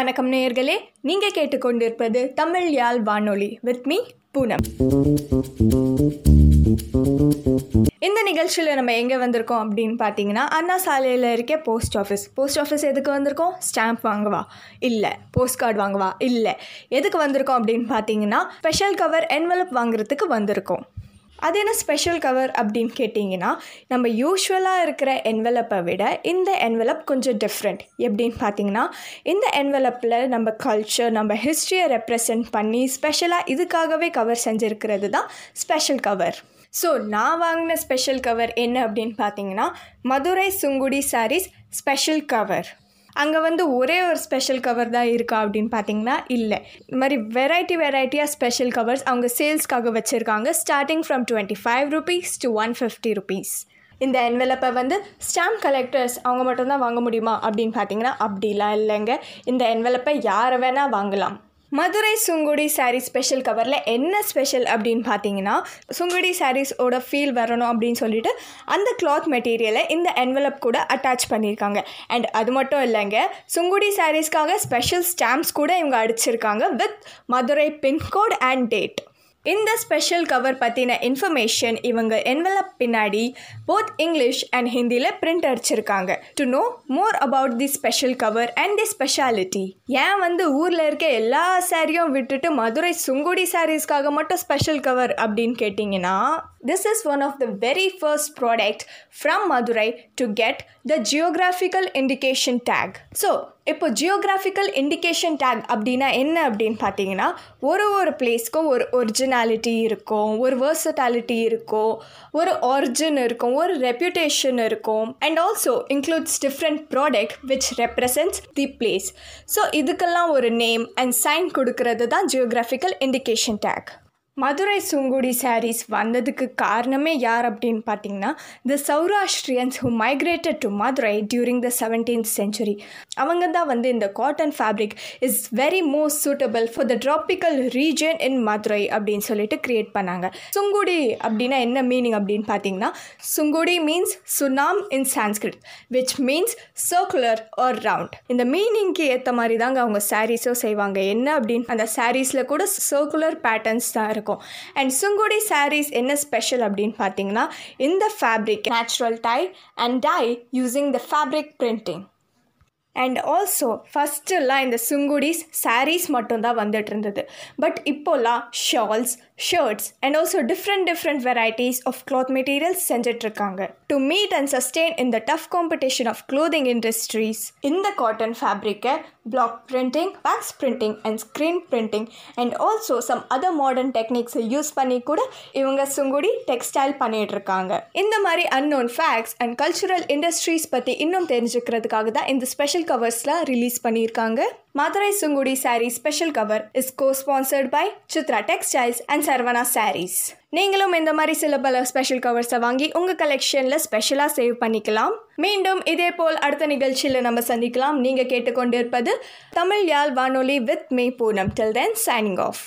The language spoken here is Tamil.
வணக்கம் நேயர்களே நீங்கள் கேட்டுக்கொண்டிருப்பது தமிழ் யாழ் வானொலி வித் மீ பூனம். இந்த நிகழ்ச்சியில் நம்ம எங்கே வந்திருக்கோம் அப்படின்னு பார்த்தீங்கன்னா அண்ணா சாலையில் இருக்க போஸ்ட் ஆஃபீஸ் போஸ்ட் ஆஃபீஸ் எதுக்கு வந்திருக்கோம்? ஸ்டாம்ப் வாங்கவா? இல்லை. போஸ்ட் கார்டு வாங்கவா? இல்லை. எதுக்கு வந்திருக்கோம் அப்படின்னு பார்த்தீங்கன்னா ஸ்பெஷல் கவர் என்வலப் வாங்குறதுக்கு வந்திருக்கோம். அது என்ன ஸ்பெஷல் கவர் அப்படின்னு கேட்டிங்கன்னா நம்ம யூஸ்வலாக இருக்கிற என்வலப்பை விட இந்த என்வலப் கொஞ்சம் டிஃப்ரெண்ட் எப்படின்னு பார்த்தீங்கன்னா இந்த என்வலப்பில் நம்ம கல்ச்சர் நம்ம ஹிஸ்ட்ரியை ரெப்ரசன்ட் பண்ணி ஸ்பெஷலாக இதுக்காகவே கவர் செஞ்சுருக்கிறது தான் ஸ்பெஷல் கவர் ஸோ நான் வாங்கின ஸ்பெஷல் கவர் என்ன அப்படின்னு பார்த்தீங்கன்னா Madurai Sungudi sarees special cover அங்கே வந்து ஒரே ஒரு ஸ்பெஷல் கவர் தான் இருக்கா அப்படின்னு பார்த்தீங்கன்னா இல்லை. இந்த மாதிரி வெரைட்டி வெரைட்டியாக ஸ்பெஷல் கவர்ஸ் அவங்க சேல்ஸ்க்காக வச்சுருக்காங்க. Starting from twenty five rupees to one fifty rupees இந்த என்வெலப்பை வந்து ஸ்டாம்ப் கலெக்டர்ஸ் அவங்க மட்டும்தான் வாங்க முடியுமா அப்படின்னு பார்த்தீங்கன்னா அப்படிலாம் இல்லைங்க. இந்த என்வெலப்பை யாரை வேணால் வாங்கலாம். மதுரை சுங்குடி சாரீ ஸ்பெஷல் கவரில் என்ன ஸ்பெஷல் அப்படின்னு பார்த்தீங்கன்னா சுங்குடி சாரீஸோட ஃபீல் வரணும் அப்படின்னு சொல்லிட்டு அந்த கிளாத் மெட்டீரியலை இந்த என்வலப் கூட அட்டாச் பண்ணியிருக்காங்க அண்ட் அது மட்டும் இல்லைங்க சுங்குடி சாரீஸ்க்காக ஸ்பெஷல் ஸ்டாம்ப்ஸ் கூட இவங்க அடிச்சிருக்காங்க with Madurai pincode and date இந்த ஸ்பெஷல் கவர் பற்றின இன்ஃபர்மேஷன் இவங்க என்வலப் பின்னாடி போத் இங்கிலீஷ் அண்ட் ஹிந்தியில் பிரிண்ட் அடிச்சிருக்காங்க. To know more about the special cover and the speciality ஏன் வந்து ஊரில் இருக்க எல்லா சாரியும் விட்டுட்டு மதுரை சுங்குடி சாரீஸ்க்காக மட்டும் ஸ்பெஷல் கவர் அப்படின்னு கேட்டிங்கன்னா this is one of the very first product from Madurai to get the geographical indication tag so இப்போ ஜியோகிராஃபிக்கல் இண்டிகேஷன் டேக் அப்படின்னா என்ன அப்படின்னு பார்த்தீங்கன்னா ஒரு ஒரு பிளேஸ்க்கும் ஒரு ஒரிஜினாலிட்டி இருக்கும் ஒரு வேர்சட்டாலிட்டி இருக்கும் ஒரு ஆரிஜின் இருக்கும் ஒரு ரெப்யூட்டேஷன் இருக்கும் and also includes different product which represents the place so இதுக்கெல்லாம் ஒரு நேம் அண்ட் சைன் கொடுக்கறது தான் geographical indication tag Madurai Sungudi saris வந்ததுக்கு காரணமே யார் அப்படின்னு பார்த்தீங்கன்னா the Saurashtrians who migrated to Madurai during the seventeenth century அவங்க தான் வந்து இந்த cotton fabric is very most suitable for the tropical region in Madurai அப்படின்னு சொல்லிட்டு கிரியேட் பண்ணாங்க. சுங்குடி அப்படின்னா என்ன மீனிங் அப்படின்னு பார்த்தீங்கன்னா Sungudi means sunam in Sanskrit which means circular or round இந்த மீனிங்க்கு ஏற்ற மாதிரி தாங்க அவங்க சாரீஸோ செய்வாங்க. என்ன அப்படின்னு அந்த சாரீஸில் கூட சர்க்குலர் பேட்டர்ன்ஸ் தான் இருக்கும். அண்ட் சுங்குடி சாரீஸ் என்ன ஸ்பெஷல் அப்படின்னு பார்த்தீங்கன்னா இந்த fabric natural dye and dye using the fabric printing and also ஃபஸ்ட்டுலாம் இந்த சுங்குடிஸ் சாரீஸ் மட்டும்தான் வந்துட்டு இருந்தது. பட் இப்போல்லாம் shawls shirts and also different different varieties of cloth materials செஞ்சிட்ருக்காங்க. To meet and sustain in the tough competition of clothing industries இந்த cotton ஃபேப்ரிக்கை block printing backs printing and screen printing and also some other modern டெக்னிக்ஸை use பண்ணி கூட இவங்க சுங்குடி டெக்ஸ்டைல் பண்ணிகிட்ருக்காங்க இந்த மாதிரி unknown facts and cultural industries பற்றி இன்னும் தெரிஞ்சுக்கிறதுக்காக தான் இந்த ஸ்பெஷல் கவர்ஸ்லாம் ரிலீஸ் பண்ணியிருக்காங்க. Madurai Sungudi sari special cover is cosponsored by Chitra textiles and Saravana saris நீங்களும் இந்த மாதிரி சில பல ஸ்பெஷல் கவர்ஸை வாங்கி உங்கள் கலெக்ஷனில் ஸ்பெஷலாக சேவ் பண்ணிக்கலாம். மீண்டும் இதே போல் அடுத்த நிகழ்ச்சியில் நம்ம சந்திக்கலாம். நீங்கள் கேட்டுக்கொண்டிருப்பது தமிழ் யாழ் வானொலி with me Poonam. Till then signing off